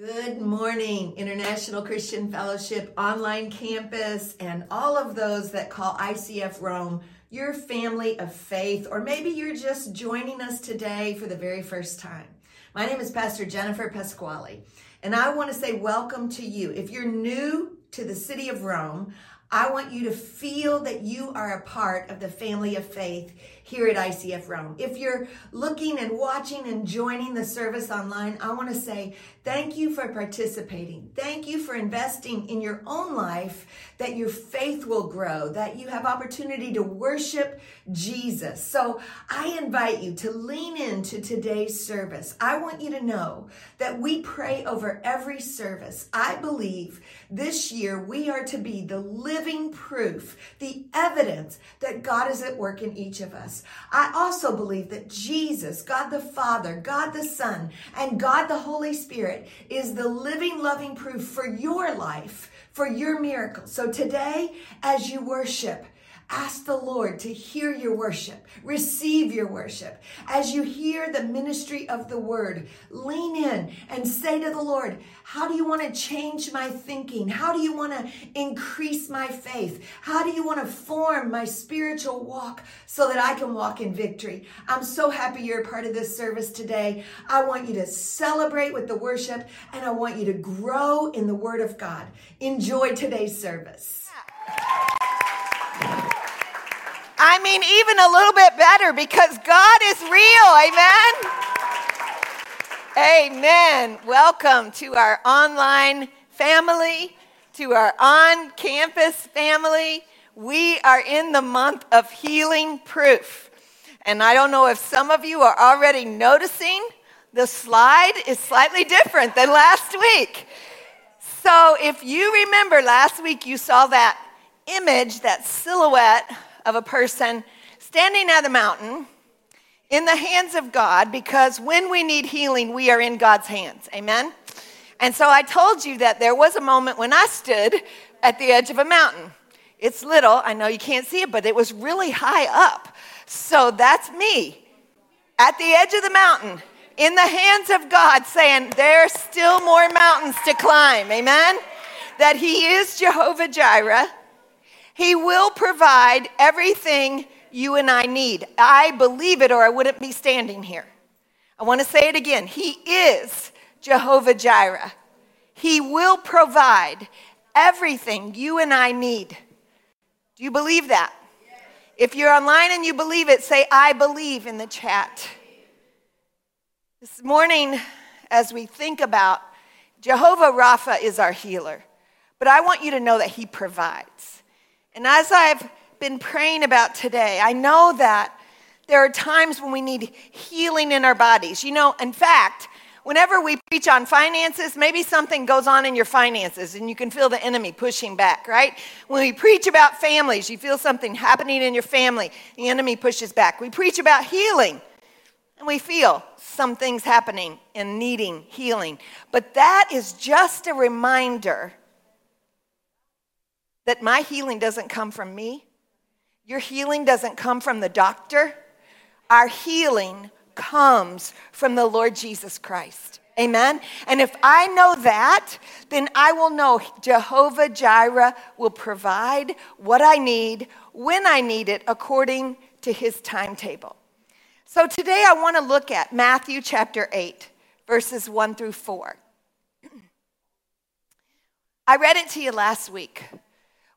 Good morning, International Christian Fellowship online campus, and all of those that call ICF Rome your family of faith, or maybe you're just joining us today for the very first time. My name is Pastor Jennifer Pasquale, and I want to say welcome to you. If you're new to the city of Rome, I want you to feel that you are a part of the family of faith here at ICF Rome. If you're looking and watching and joining the service online, I want to say thank you for participating. Thank you for investing in your own life that your faith will grow, that you have opportunity to worship Jesus. So I invite you to lean into today's service. I want you to know that we pray over every service. I believe this year we are to be the living proof, the evidence that God is at work in each of us. I also believe that Jesus, God the Father, God the Son, and God the Holy Spirit is the living, loving proof for your life, for your miracle. So today, as you worship, Ask the Lord to hear your worship, receive your worship. As you hear the ministry of the word, lean in and say to the Lord, How do you want to change my thinking? How do you want to increase my faith? How do you want to form my spiritual walk so that I can walk in victory? I'm so happy you're a part of this service today. I want you to celebrate with the worship and I want you to grow in the word of God. Enjoy today's service. I mean, even a little bit better because God is real. Amen. Amen. Welcome to our online family, to our on campus family. We are in the month of healing proof. And I don't know if some of you are already noticing the slide is slightly different than last week. So if you remember last week, you saw that image, that silhouette of a person standing at a mountain in the hands of God because when we need healing, we are in God's hands. Amen? And so I told you that there was a moment when I stood at the edge of a mountain. It's little, I know you can't see it, but it was really high up. So that's me at the edge of the mountain in the hands of God saying, There's still more mountains to climb. Amen? That He is Jehovah Jireh he will provide everything you and I need. I believe it, or I wouldn't be standing here. I want to say it again. He is Jehovah Jireh. He will provide everything you and I need. Do you believe that? If you're online and you believe it, say, I believe in the chat. This morning, as we think about Jehovah Rapha is our healer, but I want you to know that He provides. And as I've been praying about today, I know that there are times when we need healing in our bodies. You know, in fact, whenever we preach on finances, maybe something goes on in your finances and you can feel the enemy pushing back, right? When we preach about families, you feel something happening in your family, the enemy pushes back. We preach about healing and we feel some things happening and needing healing. But that is just a reminder that my healing doesn't come from me. Your healing doesn't come from the doctor. Our healing comes from the Lord Jesus Christ. Amen. And if I know that, then I will know Jehovah Jireh will provide what I need when I need it according to his timetable. So today I want to look at Matthew chapter 8, verses 1 through 4. I read it to you last week.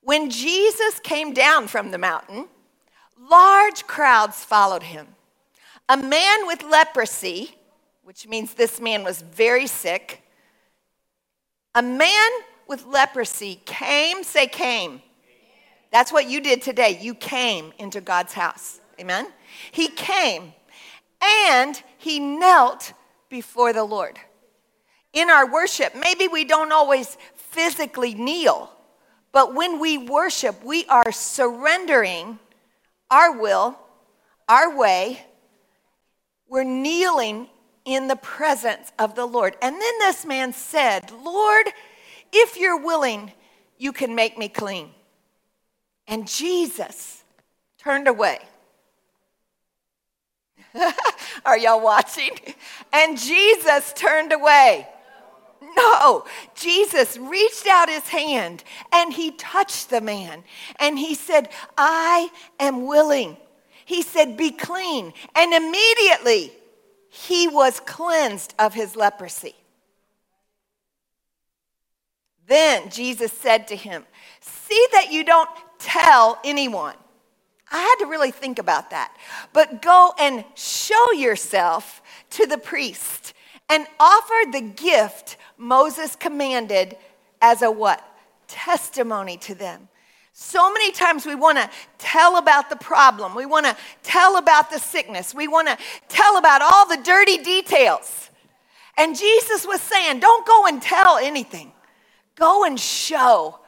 When Jesus came down from the mountain, large crowds followed him. A man with leprosy, which means this man was very sick, a man with leprosy came, say, came. That's what you did today. You came into God's house. Amen? He came and he knelt before the Lord. In our worship, maybe we don't always physically kneel, but when we worship, we are surrendering our will, our way. We're kneeling in the presence of the Lord. And then this man said, Lord, if you're willing, you can make me clean. And Jesus turned away. Are y'all watching? And Jesus turned away. No. Jesus reached out his hand and he touched the man and he said, I am willing. He said, Be clean. And immediately he was cleansed of his leprosy. Then Jesus said to him, See that you don't tell anyone. I had to really think about that. But go and show yourself to the priest and offer the gift Moses commanded as a what? Testimony to them. So many times we want to tell about the problem. We want to tell about the sickness. We want to tell about all the dirty details. And Jesus was saying, don't go and tell anything. Go and show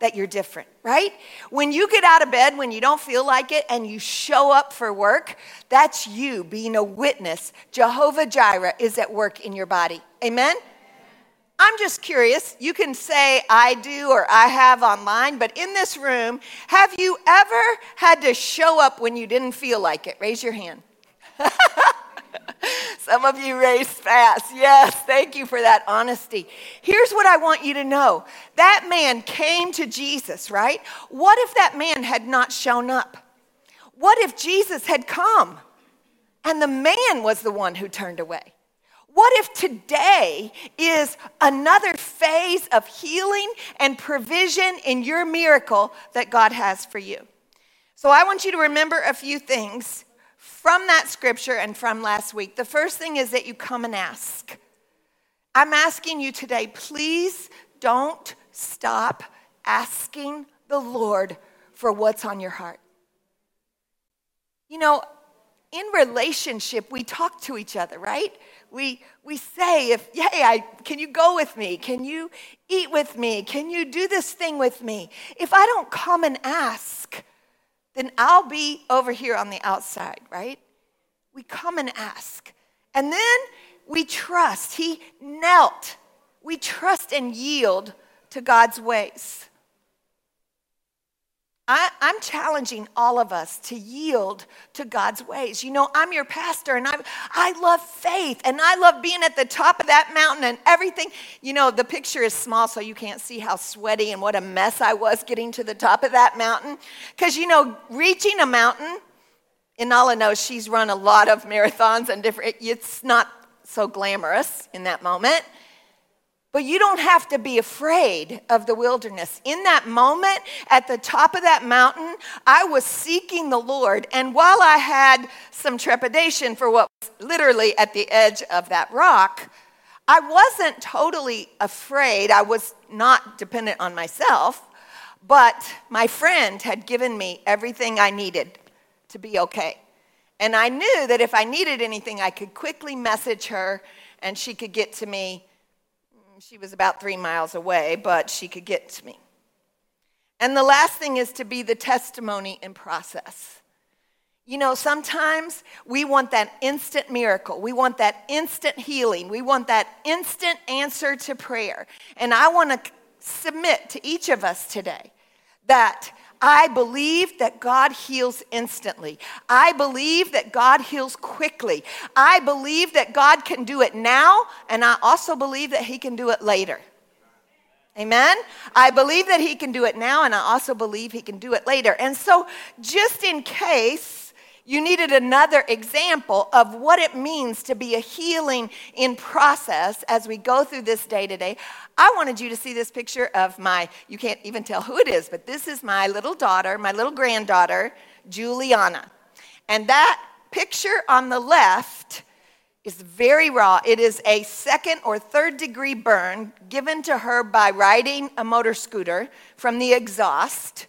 that you're different, right? When you get out of bed when you don't feel like it and you show up for work, that's you being a witness. Jehovah Jireh is at work in your body. Amen? I'm just curious. You can say I do or I have online, but in this room, have you ever had to show up when you didn't feel like it? Raise your hand. Some of you raised fast. Yes, thank you for that honesty. Here's what I want you to know that man came to Jesus, right? What if that man had not shown up? What if Jesus had come and the man was the one who turned away? What if today is another phase of healing and provision in your miracle that God has for you? So I want you to remember a few things from that scripture and from last week. The first thing is that you come and ask. I'm asking you today, please don't stop asking the Lord for what's on your heart. You know, in relationship, we talk to each other, right? We, we say, if, hey, I, can you go with me? Can you eat with me? Can you do this thing with me? If I don't come and ask, then I'll be over here on the outside, right? We come and ask. And then we trust. He knelt. We trust and yield to God's ways. I, am challenging all of us to yield to God's ways. You know, I'm your pastor and I, I love faith and I love being at the top of that mountain and everything. You know, the picture is small so you can't see how sweaty and what a mess I was getting to the top of that mountain. Because, you know, reaching a mountain, Inala knows she's run a lot of marathons and different, it's not so glamorous in that moment. But you don't have to be afraid of the wilderness. In that moment, at the top of that mountain, I was seeking the Lord. And while I had some trepidation for what was literally at the edge of that rock, I wasn't totally afraid. I was not dependent on myself, but my friend had given me everything I needed to be okay. And I knew that if I needed anything, I could quickly message her and she could get to me she was about three miles away, but she could get to me. And the last thing is to be the testimony in process. You know, sometimes we want that instant miracle. We want that instant healing. We want that instant answer to prayer. And I want to submit to each of us today that I believe that God heals instantly. I believe that God heals quickly. I believe that God can do it now, and I also believe that He can do it later. Amen? I believe that He can do it now, and I also believe He can do it later. And so, just in case, you needed another example of what it means to be a healing in process as we go through this day to day. I wanted you to see this picture of my, you can't even tell who it is, but this is my little daughter, my little granddaughter, Juliana. And that picture on the left is very raw. It is a second or third degree burn given to her by riding a motor scooter from the exhaust.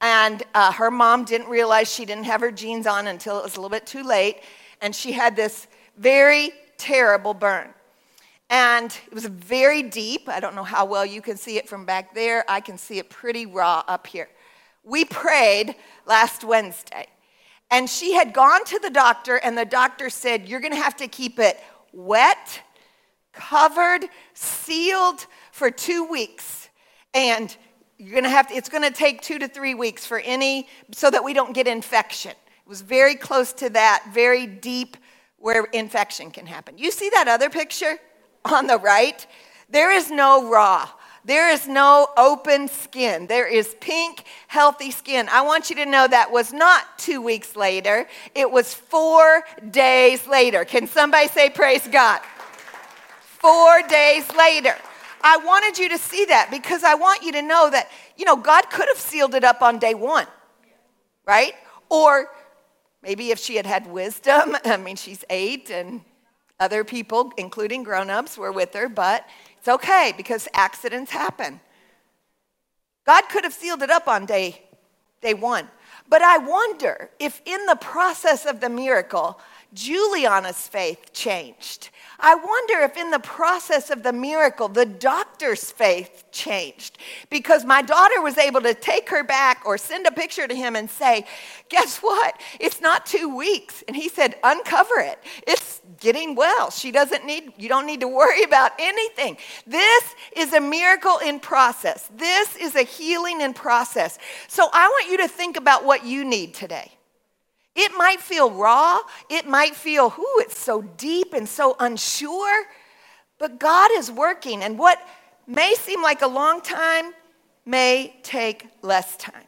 And uh, her mom didn't realize she didn't have her jeans on until it was a little bit too late. And she had this very terrible burn. And it was very deep. I don't know how well you can see it from back there. I can see it pretty raw up here. We prayed last Wednesday. And she had gone to the doctor, and the doctor said, You're going to have to keep it wet, covered, sealed for two weeks. And you're going to have to, it's going to take two to three weeks for any, so that we don't get infection. It was very close to that, very deep where infection can happen. You see that other picture on the right? There is no raw. There is no open skin. There is pink, healthy skin. I want you to know that was not two weeks later, it was four days later. Can somebody say, Praise God? Four days later. I wanted you to see that because I want you to know that, you know, God could have sealed it up on day one, right? Or maybe if she had had wisdom, I mean, she's eight and other people, including grown ups, were with her, but it's okay because accidents happen. God could have sealed it up on day, day one. But I wonder if in the process of the miracle, Juliana's faith changed. I wonder if in the process of the miracle, the doctor's faith changed because my daughter was able to take her back or send a picture to him and say, Guess what? It's not two weeks. And he said, Uncover it. It's getting well. She doesn't need, you don't need to worry about anything. This is a miracle in process. This is a healing in process. So I want you to think about what you need today. It might feel raw. It might feel, ooh, it's so deep and so unsure. But God is working, and what may seem like a long time may take less time.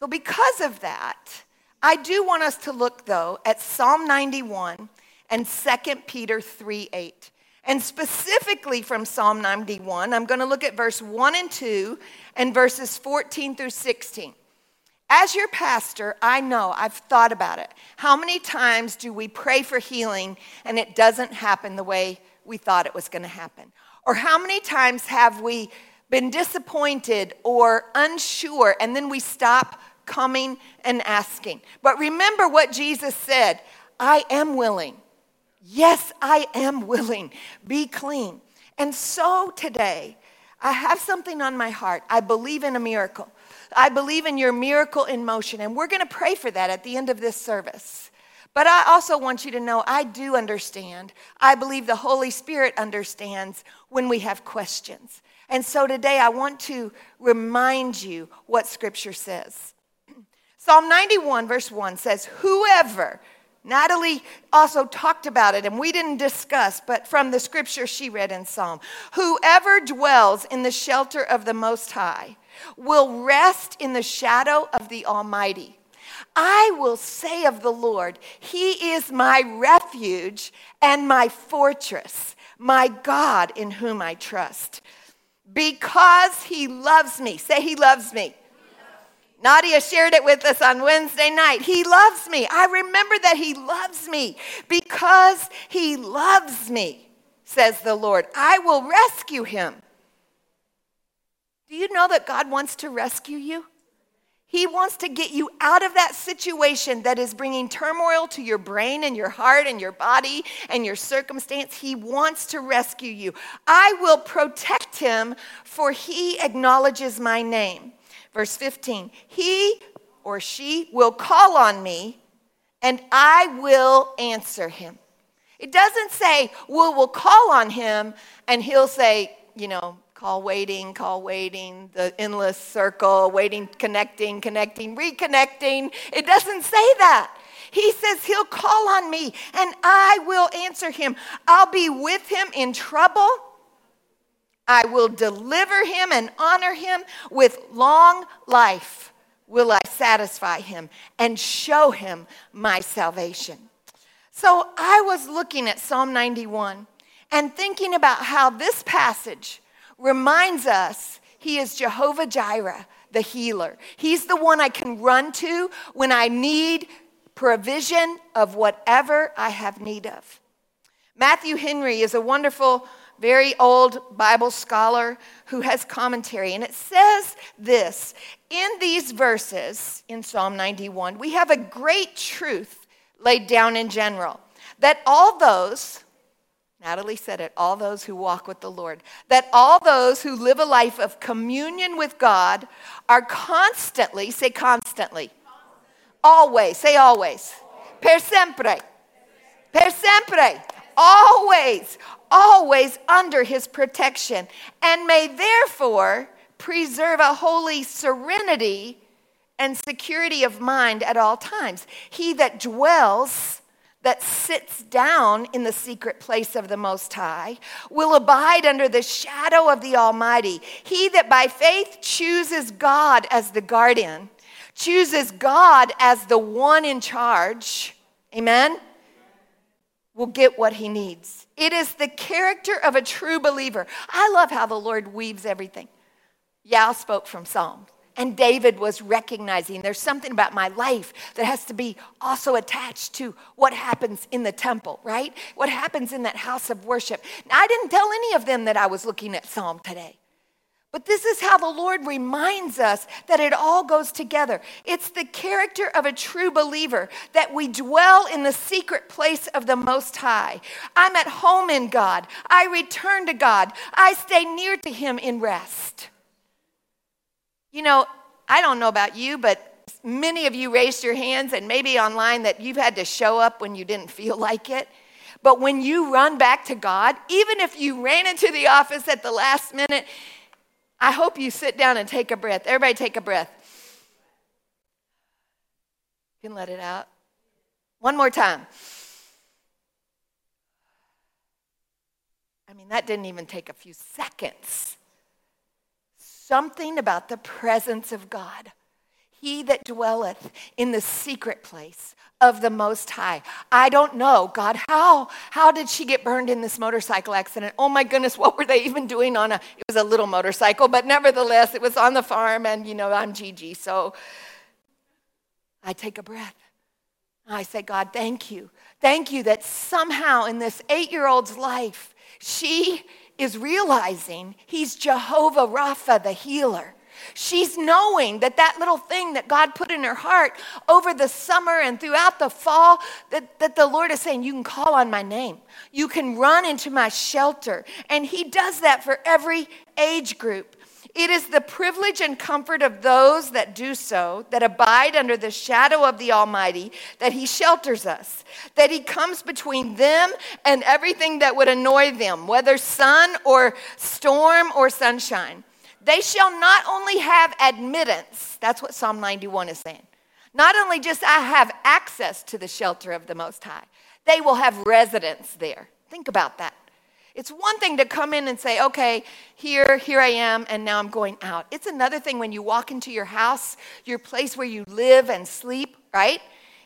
So, because of that, I do want us to look, though, at Psalm 91 and 2 Peter 3 8. And specifically from Psalm 91, I'm going to look at verse 1 and 2 and verses 14 through 16. As your pastor, I know, I've thought about it. How many times do we pray for healing and it doesn't happen the way we thought it was going to happen? Or how many times have we been disappointed or unsure and then we stop coming and asking? But remember what Jesus said I am willing. Yes, I am willing. Be clean. And so today, I have something on my heart. I believe in a miracle. I believe in your miracle in motion. And we're going to pray for that at the end of this service. But I also want you to know I do understand. I believe the Holy Spirit understands when we have questions. And so today I want to remind you what Scripture says. Psalm 91, verse 1 says, Whoever, Natalie also talked about it, and we didn't discuss, but from the scripture she read in Psalm, whoever dwells in the shelter of the Most High will rest in the shadow of the Almighty. I will say of the Lord, He is my refuge and my fortress, my God in whom I trust. Because He loves me. Say, He loves me. Nadia shared it with us on Wednesday night. He loves me. I remember that He loves me because He loves me, says the Lord. I will rescue Him. Do you know that God wants to rescue you? He wants to get you out of that situation that is bringing turmoil to your brain and your heart and your body and your circumstance. He wants to rescue you. I will protect him, for he acknowledges my name. Verse 15 He or she will call on me, and I will answer him. It doesn't say, well, we'll call on him, and he'll say, you know, call waiting, call waiting, the endless circle, waiting, connecting, connecting, reconnecting. It doesn't say that. He says he'll call on me and I will answer him. I'll be with him in trouble. I will deliver him and honor him with long life. Will I satisfy him and show him my salvation? So I was looking at Psalm 91 and thinking about how this passage reminds us he is Jehovah Jireh, the healer. He's the one I can run to when I need provision of whatever I have need of. Matthew Henry is a wonderful, very old Bible scholar who has commentary, and it says this In these verses in Psalm 91, we have a great truth laid down in general that all those Natalie said it, all those who walk with the Lord. That all those who live a life of communion with God are constantly, say constantly, always, say always, per sempre, per sempre, always, always under his protection, and may therefore preserve a holy serenity and security of mind at all times. He that dwells that sits down in the secret place of the Most High will abide under the shadow of the Almighty. He that by faith chooses God as the guardian, chooses God as the one in charge, amen, will get what he needs. It is the character of a true believer. I love how the Lord weaves everything. Yao spoke from Psalms. And David was recognizing there's something about my life that has to be also attached to what happens in the temple, right? What happens in that house of worship. Now, I didn't tell any of them that I was looking at Psalm today. But this is how the Lord reminds us that it all goes together. It's the character of a true believer that we dwell in the secret place of the Most High. I'm at home in God. I return to God. I stay near to Him in rest. You know, I don't know about you, but many of you raised your hands and maybe online that you've had to show up when you didn't feel like it. But when you run back to God, even if you ran into the office at the last minute, I hope you sit down and take a breath. Everybody take a breath. You can let it out. One more time. I mean, that didn't even take a few seconds something about the presence of God. He that dwelleth in the secret place of the Most High. I don't know, God, how? How did she get burned in this motorcycle accident? Oh my goodness, what were they even doing on a, it was a little motorcycle, but nevertheless, it was on the farm, and you know, I'm Gigi, so I take a breath. I say, God, thank you. Thank you that somehow in this eight year old's life, she is realizing he's Jehovah Rapha, the healer. She's knowing that that little thing that God put in her heart over the summer and throughout the fall, that, that the Lord is saying, You can call on my name. You can run into my shelter. And He does that for every age group. It is the privilege and comfort of those that do so, that abide under the shadow of the Almighty, that He shelters us, that He comes between them and everything that would annoy them, whether sun or storm or sunshine. They shall not only have admittance, that's what Psalm 91 is saying. Not only just I have access to the shelter of the Most High, they will have residence there. Think about that. It's one thing to come in and say, okay, here, here I am, and now I'm going out. It's another thing when you walk into your house, your place where you live and sleep, right?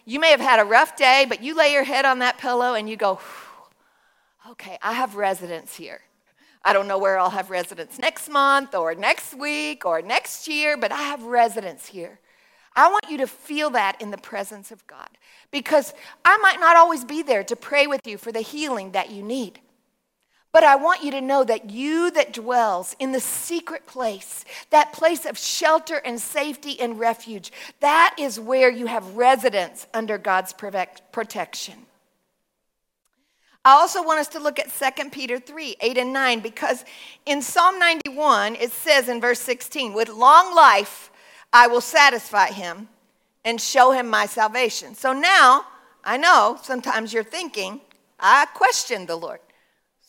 You may have had a rough day, but you lay your head on that pillow and you go, okay, I have residence here. I don't know where I'll have residence next month or next week or next year, but I have residence here. I want you to feel that in the presence of God because I might not always be there to pray with you for the healing that you need. But I want you to know that you that dwells in the secret place, that place of shelter and safety and refuge, that is where you have residence under God's protection. I also want us to look at 2 Peter 3 8 and 9, because in Psalm 91, it says in verse 16, With long life I will satisfy him and show him my salvation. So now, I know sometimes you're thinking, I questioned the Lord.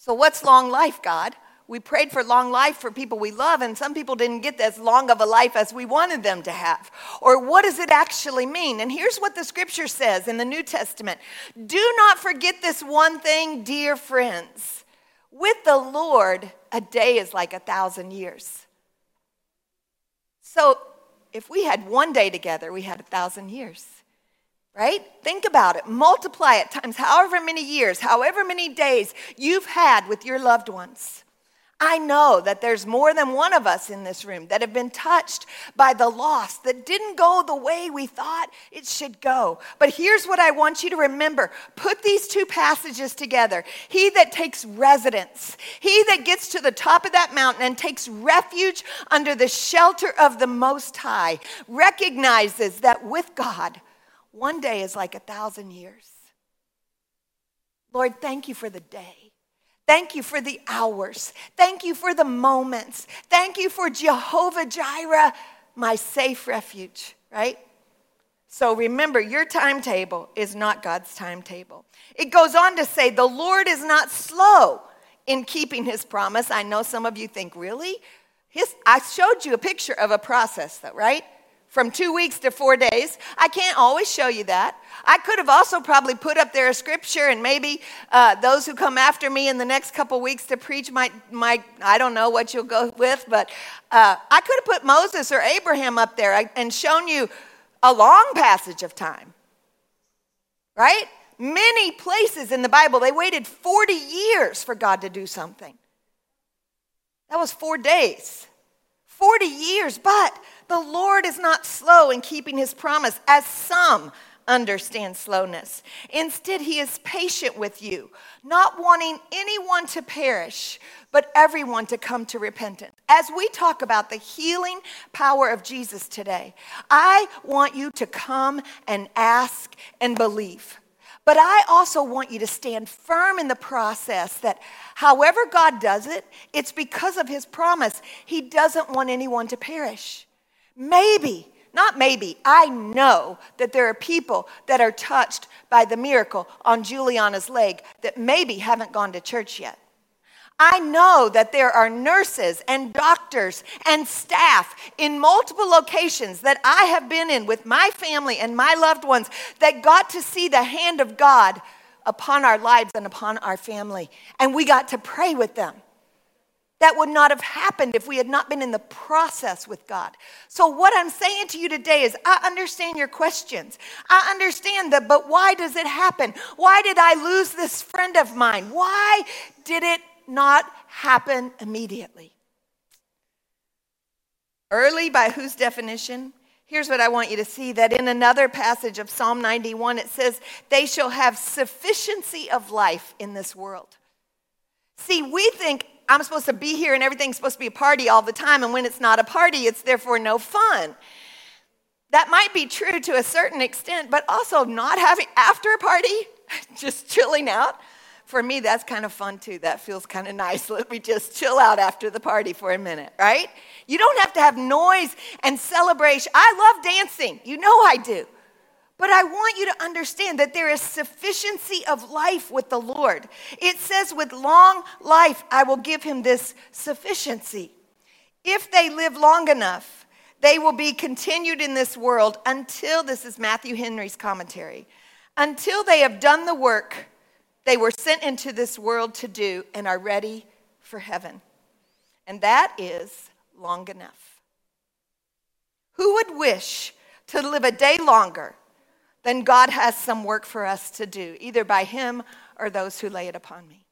So, what's long life, God? We prayed for long life for people we love, and some people didn't get as long of a life as we wanted them to have. Or what does it actually mean? And here's what the scripture says in the New Testament Do not forget this one thing, dear friends. With the Lord, a day is like a thousand years. So, if we had one day together, we had a thousand years right? Think about it. Multiply it times however many years, however many days you've had with your loved ones. I know that there's more than one of us in this room that have been touched by the loss that didn't go the way we thought it should go. But here's what I want you to remember put these two passages together. He that takes residence, he that gets to the top of that mountain and takes refuge under the shelter of the Most High, recognizes that with God, one day is like a thousand years. Lord, thank you for the day. Thank you for the hours. Thank you for the moments. Thank you for Jehovah Jireh, my safe refuge, right? So remember, your timetable is not God's timetable. It goes on to say, the Lord is not slow in keeping his promise. I know some of you think, really? His, I showed you a picture of a process, though, right? From two weeks to four days. I can't always show you that. I could have also probably put up there a scripture, and maybe uh, those who come after me in the next couple weeks to preach might, might, I don't know what you'll go with, but uh, I could have put Moses or Abraham up there and shown you a long passage of time. Right? Many places in the Bible, they waited 40 years for God to do something. That was four days. 40 years, but the Lord is not slow in keeping his promise, as some understand slowness. Instead, he is patient with you, not wanting anyone to perish, but everyone to come to repentance. As we talk about the healing power of Jesus today, I want you to come and ask and believe. But I also want you to stand firm in the process that however God does it, it's because of his promise. He doesn't want anyone to perish. Maybe, not maybe, I know that there are people that are touched by the miracle on Juliana's leg that maybe haven't gone to church yet. I know that there are nurses and doctors and staff in multiple locations that I have been in with my family and my loved ones that got to see the hand of God upon our lives and upon our family. And we got to pray with them. That would not have happened if we had not been in the process with God. So, what I'm saying to you today is I understand your questions. I understand that, but why does it happen? Why did I lose this friend of mine? Why did it not happen immediately? Early, by whose definition? Here's what I want you to see that in another passage of Psalm 91, it says, They shall have sufficiency of life in this world. See, we think I'm supposed to be here and everything's supposed to be a party all the time, and when it's not a party, it's therefore no fun. That might be true to a certain extent, but also not having after a party, just chilling out. For me, that's kind of fun too. That feels kind of nice. Let me just chill out after the party for a minute, right? You don't have to have noise and celebration. I love dancing. You know I do. But I want you to understand that there is sufficiency of life with the Lord. It says, with long life, I will give him this sufficiency. If they live long enough, they will be continued in this world until, this is Matthew Henry's commentary, until they have done the work they were sent into this world to do and are ready for heaven. And that is long enough. Who would wish to live a day longer then God has some work for us to do, either by Him or those who lay it upon me.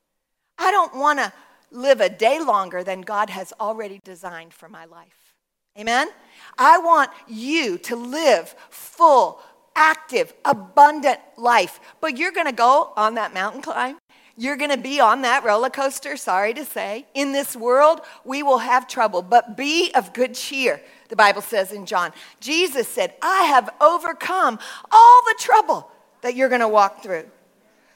I don't want to live a day longer than God has already designed for my life. Amen? I want you to live full, active, abundant life. But you're going to go on that mountain climb. You're going to be on that roller coaster, sorry to say. In this world, we will have trouble, but be of good cheer the Bible says in John. Jesus said, I have overcome all the trouble that you're going to walk through.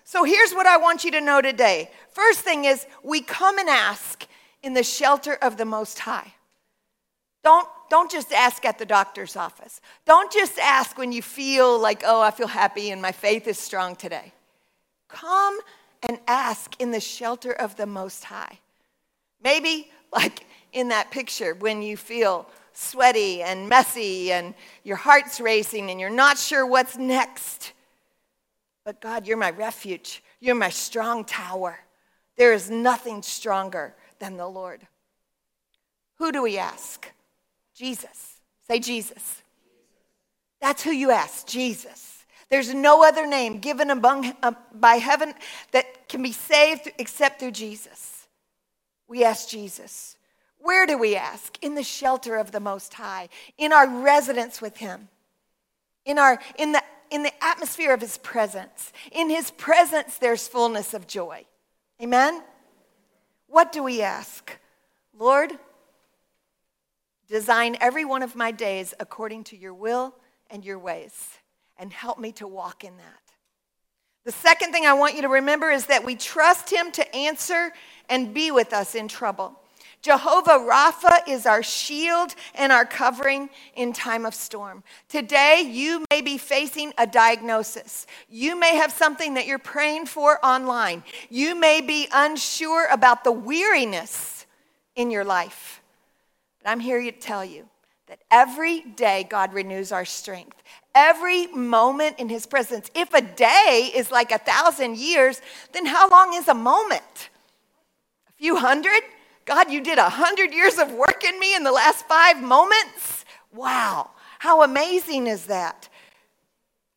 So here's what I want you to know today. First thing is, we come and ask in the shelter of the Most High. Don't, don't just ask at the doctor's office. Don't just ask when you feel like, oh, I feel happy and my faith is strong today. Come and ask in the shelter of the Most High. Maybe, like in that picture, when you feel sweaty and messy and your heart's racing and you're not sure what's next. But God, you're my refuge. You're my strong tower. There is nothing stronger than the Lord. Who do we ask? Jesus. Say Jesus. That's who you ask, Jesus. There's no other name given among, uh, by heaven that can be saved except through Jesus. We ask Jesus. Where do we ask? In the shelter of the Most High, in our residence with Him, in, our, in, the, in the atmosphere of His presence. In His presence, there's fullness of joy. Amen? What do we ask? Lord, design every one of my days according to your will and your ways, and help me to walk in that. The second thing I want you to remember is that we trust Him to answer and be with us in trouble. Jehovah Rapha is our shield and our covering in time of storm. Today, you may be facing a diagnosis. You may have something that you're praying for online. You may be unsure about the weariness in your life. But I'm here to tell you that every day God renews our strength. Every moment in His presence. If a day is like a thousand years, then how long is a moment? A few hundred? God, you did a hundred years of work in me in the last five moments? Wow, how amazing is that?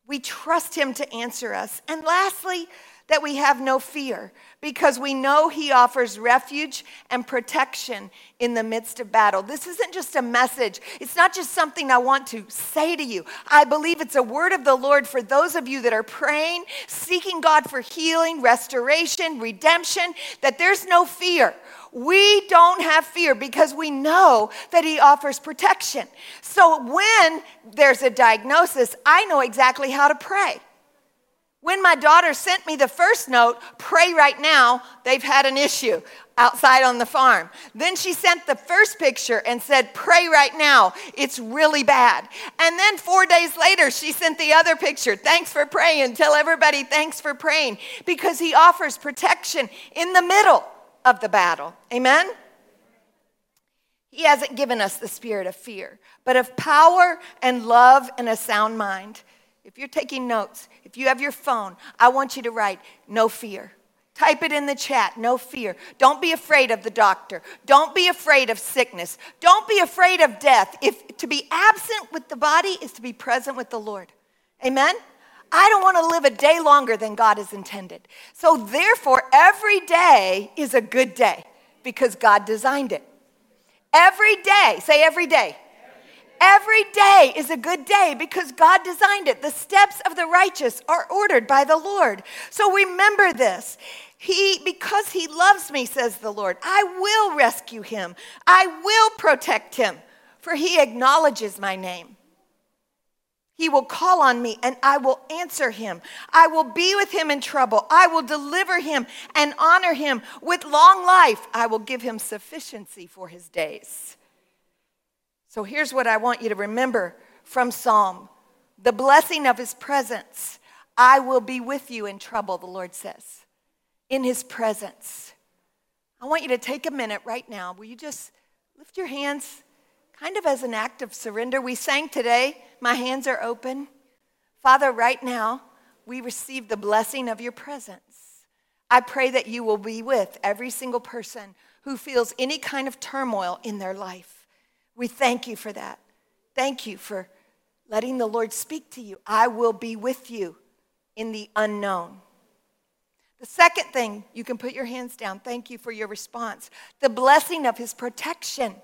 We trust Him to answer us. And lastly, that we have no fear because we know He offers refuge and protection in the midst of battle. This isn't just a message, it's not just something I want to say to you. I believe it's a word of the Lord for those of you that are praying, seeking God for healing, restoration, redemption, that there's no fear. We don't have fear because we know that He offers protection. So when there's a diagnosis, I know exactly how to pray. When my daughter sent me the first note, pray right now, they've had an issue outside on the farm. Then she sent the first picture and said, Pray right now, it's really bad. And then four days later, she sent the other picture, Thanks for praying. Tell everybody thanks for praying because he offers protection in the middle of the battle. Amen? He hasn't given us the spirit of fear, but of power and love and a sound mind. If you're taking notes, if you have your phone, I want you to write no fear. Type it in the chat, no fear. Don't be afraid of the doctor. Don't be afraid of sickness. Don't be afraid of death. If to be absent with the body is to be present with the Lord. Amen? I don't want to live a day longer than God has intended. So therefore, every day is a good day because God designed it. Every day, say every day. Every day is a good day because God designed it. The steps of the righteous are ordered by the Lord. So remember this. He, because he loves me, says the Lord, I will rescue him. I will protect him, for he acknowledges my name. He will call on me and I will answer him. I will be with him in trouble. I will deliver him and honor him. With long life, I will give him sufficiency for his days. So here's what I want you to remember from Psalm the blessing of his presence. I will be with you in trouble, the Lord says, in his presence. I want you to take a minute right now. Will you just lift your hands kind of as an act of surrender? We sang today, My hands are open. Father, right now, we receive the blessing of your presence. I pray that you will be with every single person who feels any kind of turmoil in their life. We thank you for that. Thank you for letting the Lord speak to you. I will be with you in the unknown. The second thing, you can put your hands down. Thank you for your response. The blessing of his protection.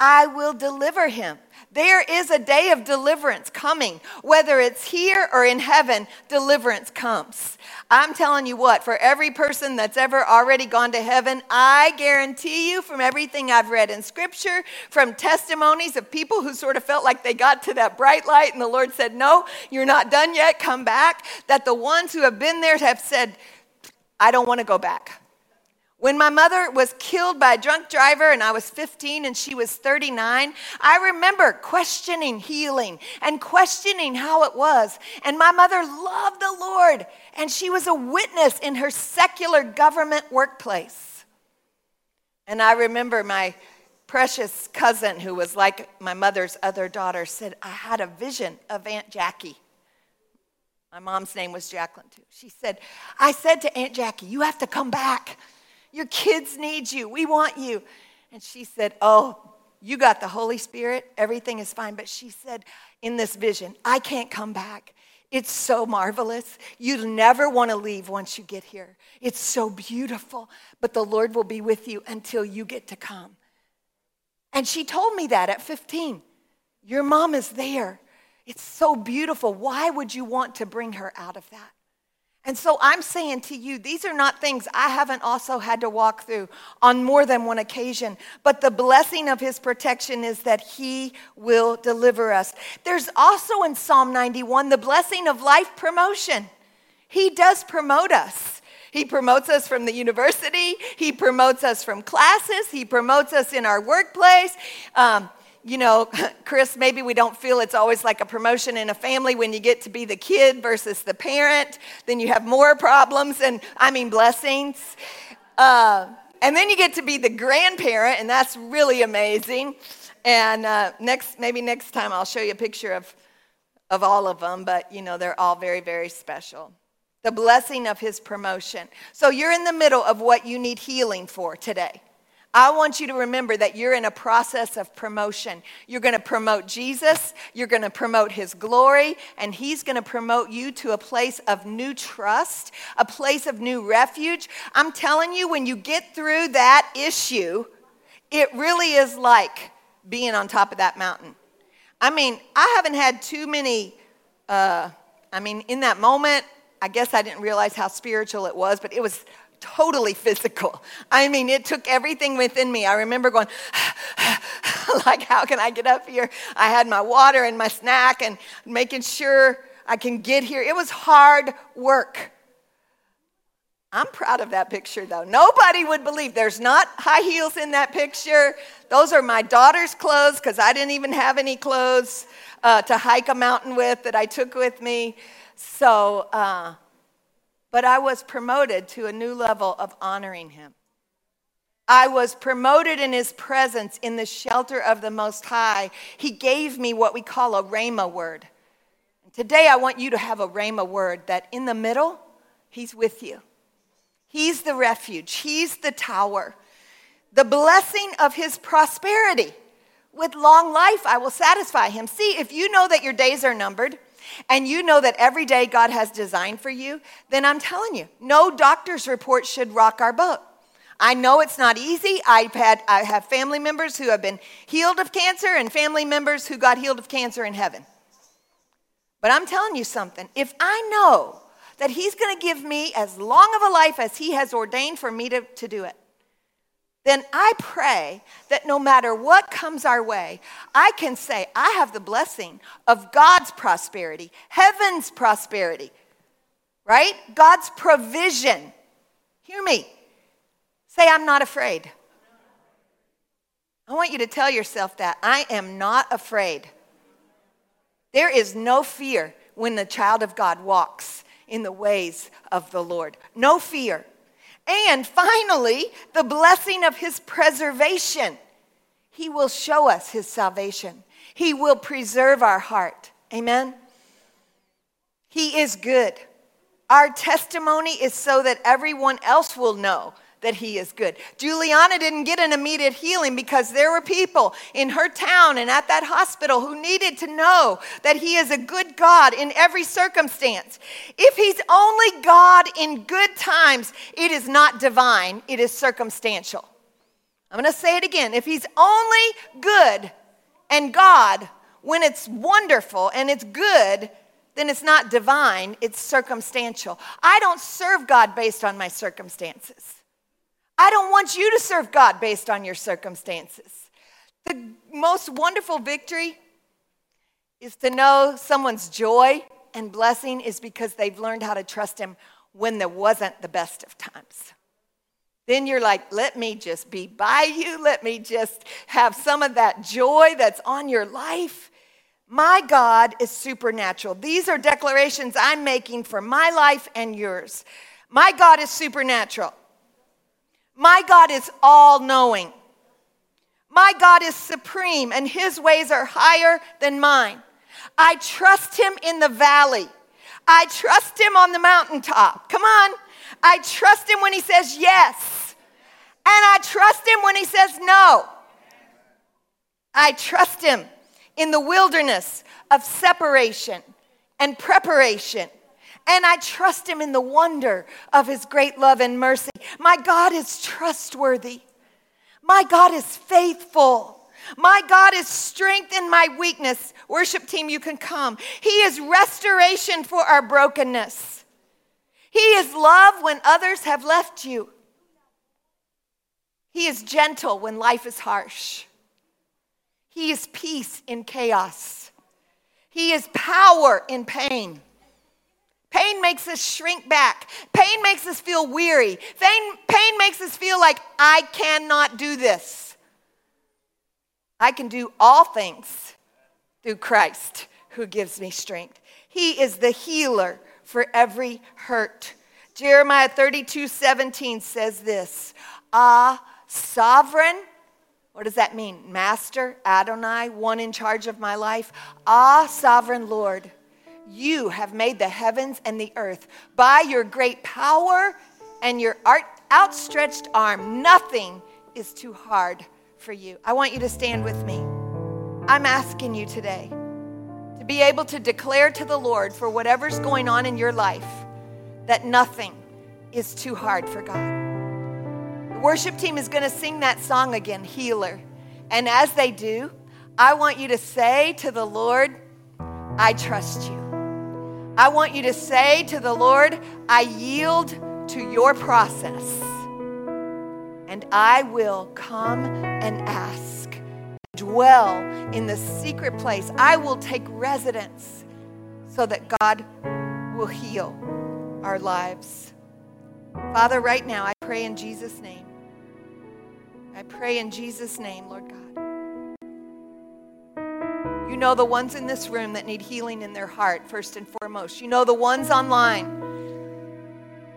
I will deliver him. There is a day of deliverance coming. Whether it's here or in heaven, deliverance comes. I'm telling you what, for every person that's ever already gone to heaven, I guarantee you from everything I've read in scripture, from testimonies of people who sort of felt like they got to that bright light and the Lord said, No, you're not done yet, come back, that the ones who have been there have said, I don't want to go back. When my mother was killed by a drunk driver and I was 15 and she was 39, I remember questioning healing and questioning how it was. And my mother loved the Lord and she was a witness in her secular government workplace. And I remember my precious cousin, who was like my mother's other daughter, said, I had a vision of Aunt Jackie. My mom's name was Jacqueline, too. She said, I said to Aunt Jackie, You have to come back. Your kids need you. We want you. And she said, Oh, you got the Holy Spirit. Everything is fine. But she said in this vision, I can't come back. It's so marvelous. You'll never want to leave once you get here. It's so beautiful, but the Lord will be with you until you get to come. And she told me that at 15. Your mom is there. It's so beautiful. Why would you want to bring her out of that? And so I'm saying to you, these are not things I haven't also had to walk through on more than one occasion. But the blessing of his protection is that he will deliver us. There's also in Psalm 91 the blessing of life promotion. He does promote us. He promotes us from the university. He promotes us from classes. He promotes us in our workplace. Um, you know, Chris, maybe we don't feel it's always like a promotion in a family when you get to be the kid versus the parent. Then you have more problems and, I mean, blessings. Uh, And then you get to be the grandparent, and that's really amazing. And uh, next, maybe next time I'll show you a picture of, of all of them, but you know, they're all very, very special. The blessing of his promotion. So you're in the middle of what you need healing for today. I want you to remember that you're in a process of promotion. You're going to promote Jesus, you're going to promote his glory, and he's going to promote you to a place of new trust, a place of new refuge. I'm telling you, when you get through that issue, it really is like being on top of that mountain. I mean, I haven't had too many, uh, I mean, in that moment, I guess I didn't realize how spiritual it was, but it was totally physical. I mean, it took everything within me. I remember going, like, how can I get up here? I had my water and my snack and making sure I can get here. It was hard work. I'm proud of that picture though. Nobody would believe there's not high heels in that picture. Those are my daughter's clothes because I didn't even have any clothes uh, to hike a mountain with that I took with me. So, uh, but I was promoted to a new level of honoring him. I was promoted in his presence in the shelter of the Most High. He gave me what we call a Rhema word. Today I want you to have a Rhema word that in the middle, he's with you. He's the refuge, he's the tower. The blessing of his prosperity. With long life, I will satisfy him. See, if you know that your days are numbered, and you know that every day God has designed for you, then I'm telling you, no doctor's report should rock our boat. I know it's not easy. I've had, I have family members who have been healed of cancer and family members who got healed of cancer in heaven. But I'm telling you something. If I know that He's going to give me as long of a life as He has ordained for me to, to do it, then I pray that no matter what comes our way, I can say, I have the blessing of God's prosperity, heaven's prosperity, right? God's provision. Hear me. Say, I'm not afraid. I want you to tell yourself that. I am not afraid. There is no fear when the child of God walks in the ways of the Lord. No fear. And finally, the blessing of his preservation. He will show us his salvation, he will preserve our heart. Amen. He is good. Our testimony is so that everyone else will know that he is good. Juliana didn't get an immediate healing because there were people in her town and at that hospital who needed to know that he is a good God in every circumstance. If he's only God in good times, it is not divine, it is circumstantial. I'm going to say it again. If he's only good and God when it's wonderful and it's good, then it's not divine, it's circumstantial. I don't serve God based on my circumstances. I don't want you to serve God based on your circumstances. The most wonderful victory is to know someone's joy and blessing is because they've learned how to trust Him when there wasn't the best of times. Then you're like, let me just be by you. Let me just have some of that joy that's on your life. My God is supernatural. These are declarations I'm making for my life and yours. My God is supernatural. My God is all knowing. My God is supreme, and his ways are higher than mine. I trust him in the valley. I trust him on the mountaintop. Come on. I trust him when he says yes. And I trust him when he says no. I trust him in the wilderness of separation and preparation and I trust him in the wonder of his great love and mercy. My God is trustworthy. My God is faithful. My God is strength in my weakness. Worship team, you can come. He is restoration for our brokenness. He is love when others have left you. He is gentle when life is harsh. He is peace in chaos. He is power in pain. Pain makes us shrink back. Pain makes us feel weary. Pain, pain makes us feel like I cannot do this. I can do all things through Christ who gives me strength. He is the healer for every hurt. Jeremiah 32 17 says this Ah, sovereign. What does that mean? Master, Adonai, one in charge of my life. Ah, sovereign Lord, you have made the heavens and the earth. By your great power and your outstretched arm, nothing is too hard for you. I want you to stand with me. I'm asking you today to be able to declare to the Lord for whatever's going on in your life that nothing is too hard for God. The worship team is going to sing that song again, Healer. And as they do, I want you to say to the Lord, I trust you. I want you to say to the Lord, I yield to your process. And I will come and ask, dwell in the secret place. I will take residence so that God will heal our lives. Father, right now, I pray in Jesus' name. I pray in Jesus' name, Lord God. You know the ones in this room that need healing in their heart, first and foremost. You know the ones online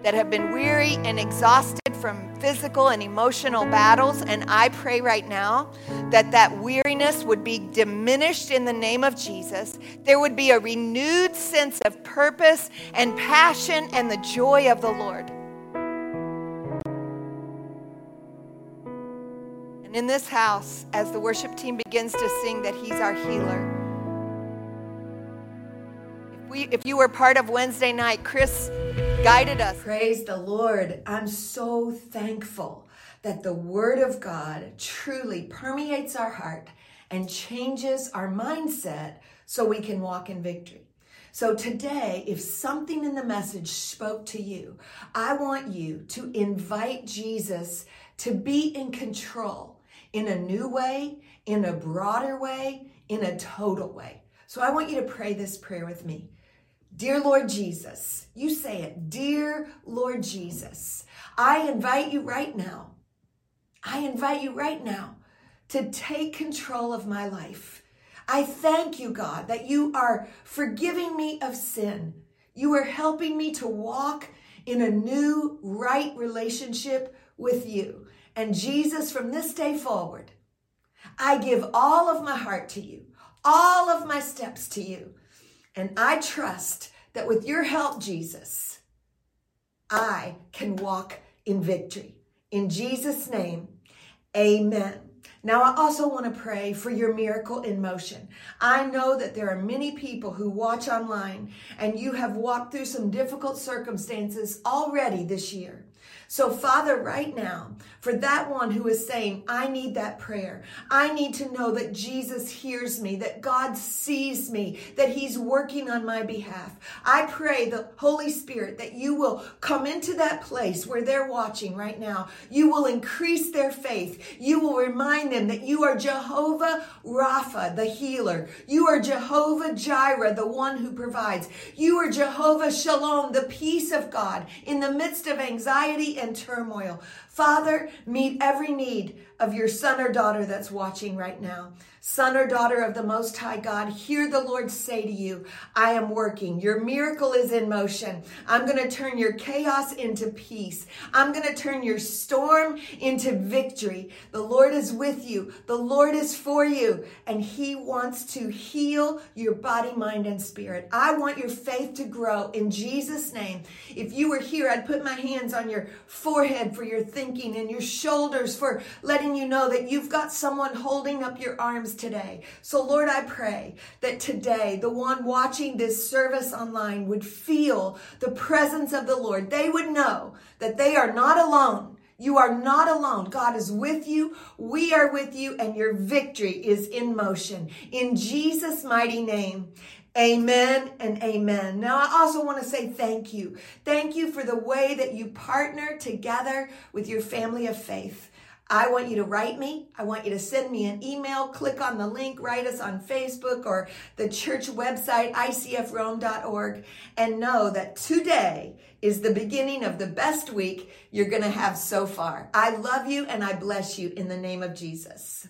that have been weary and exhausted from physical and emotional battles. And I pray right now that that weariness would be diminished in the name of Jesus. There would be a renewed sense of purpose and passion and the joy of the Lord. In this house, as the worship team begins to sing that He's our healer, if, we, if you were part of Wednesday night, Chris guided us. Praise the Lord. I'm so thankful that the Word of God truly permeates our heart and changes our mindset so we can walk in victory. So today, if something in the message spoke to you, I want you to invite Jesus to be in control in a new way, in a broader way, in a total way. So I want you to pray this prayer with me. Dear Lord Jesus, you say it. Dear Lord Jesus, I invite you right now. I invite you right now to take control of my life. I thank you, God, that you are forgiving me of sin. You are helping me to walk in a new, right relationship with you. And Jesus, from this day forward, I give all of my heart to you, all of my steps to you. And I trust that with your help, Jesus, I can walk in victory. In Jesus' name, amen. Now, I also want to pray for your miracle in motion. I know that there are many people who watch online and you have walked through some difficult circumstances already this year. So, Father, right now, for that one who is saying, I need that prayer, I need to know that Jesus hears me, that God sees me, that He's working on my behalf. I pray the Holy Spirit that you will come into that place where they're watching right now. You will increase their faith. You will remind them that you are Jehovah Rapha, the healer. You are Jehovah Jireh, the one who provides. You are Jehovah Shalom, the peace of God in the midst of anxiety and turmoil. Father, meet every need of your son or daughter that's watching right now. Son or daughter of the Most High God, hear the Lord say to you, I am working. Your miracle is in motion. I'm going to turn your chaos into peace. I'm going to turn your storm into victory. The Lord is with you. The Lord is for you. And He wants to heal your body, mind, and spirit. I want your faith to grow in Jesus' name. If you were here, I'd put my hands on your forehead for your thinking and your shoulders for letting you know that you've got someone holding up your arms today. So, Lord, I pray that today the one watching this service online would feel the presence of the Lord. They would know that they are not alone. You are not alone. God is with you. We are with you, and your victory is in motion. In Jesus' mighty name. Amen and amen. Now, I also want to say thank you. Thank you for the way that you partner together with your family of faith. I want you to write me. I want you to send me an email. Click on the link, write us on Facebook or the church website, icfrome.org, and know that today is the beginning of the best week you're going to have so far. I love you and I bless you in the name of Jesus.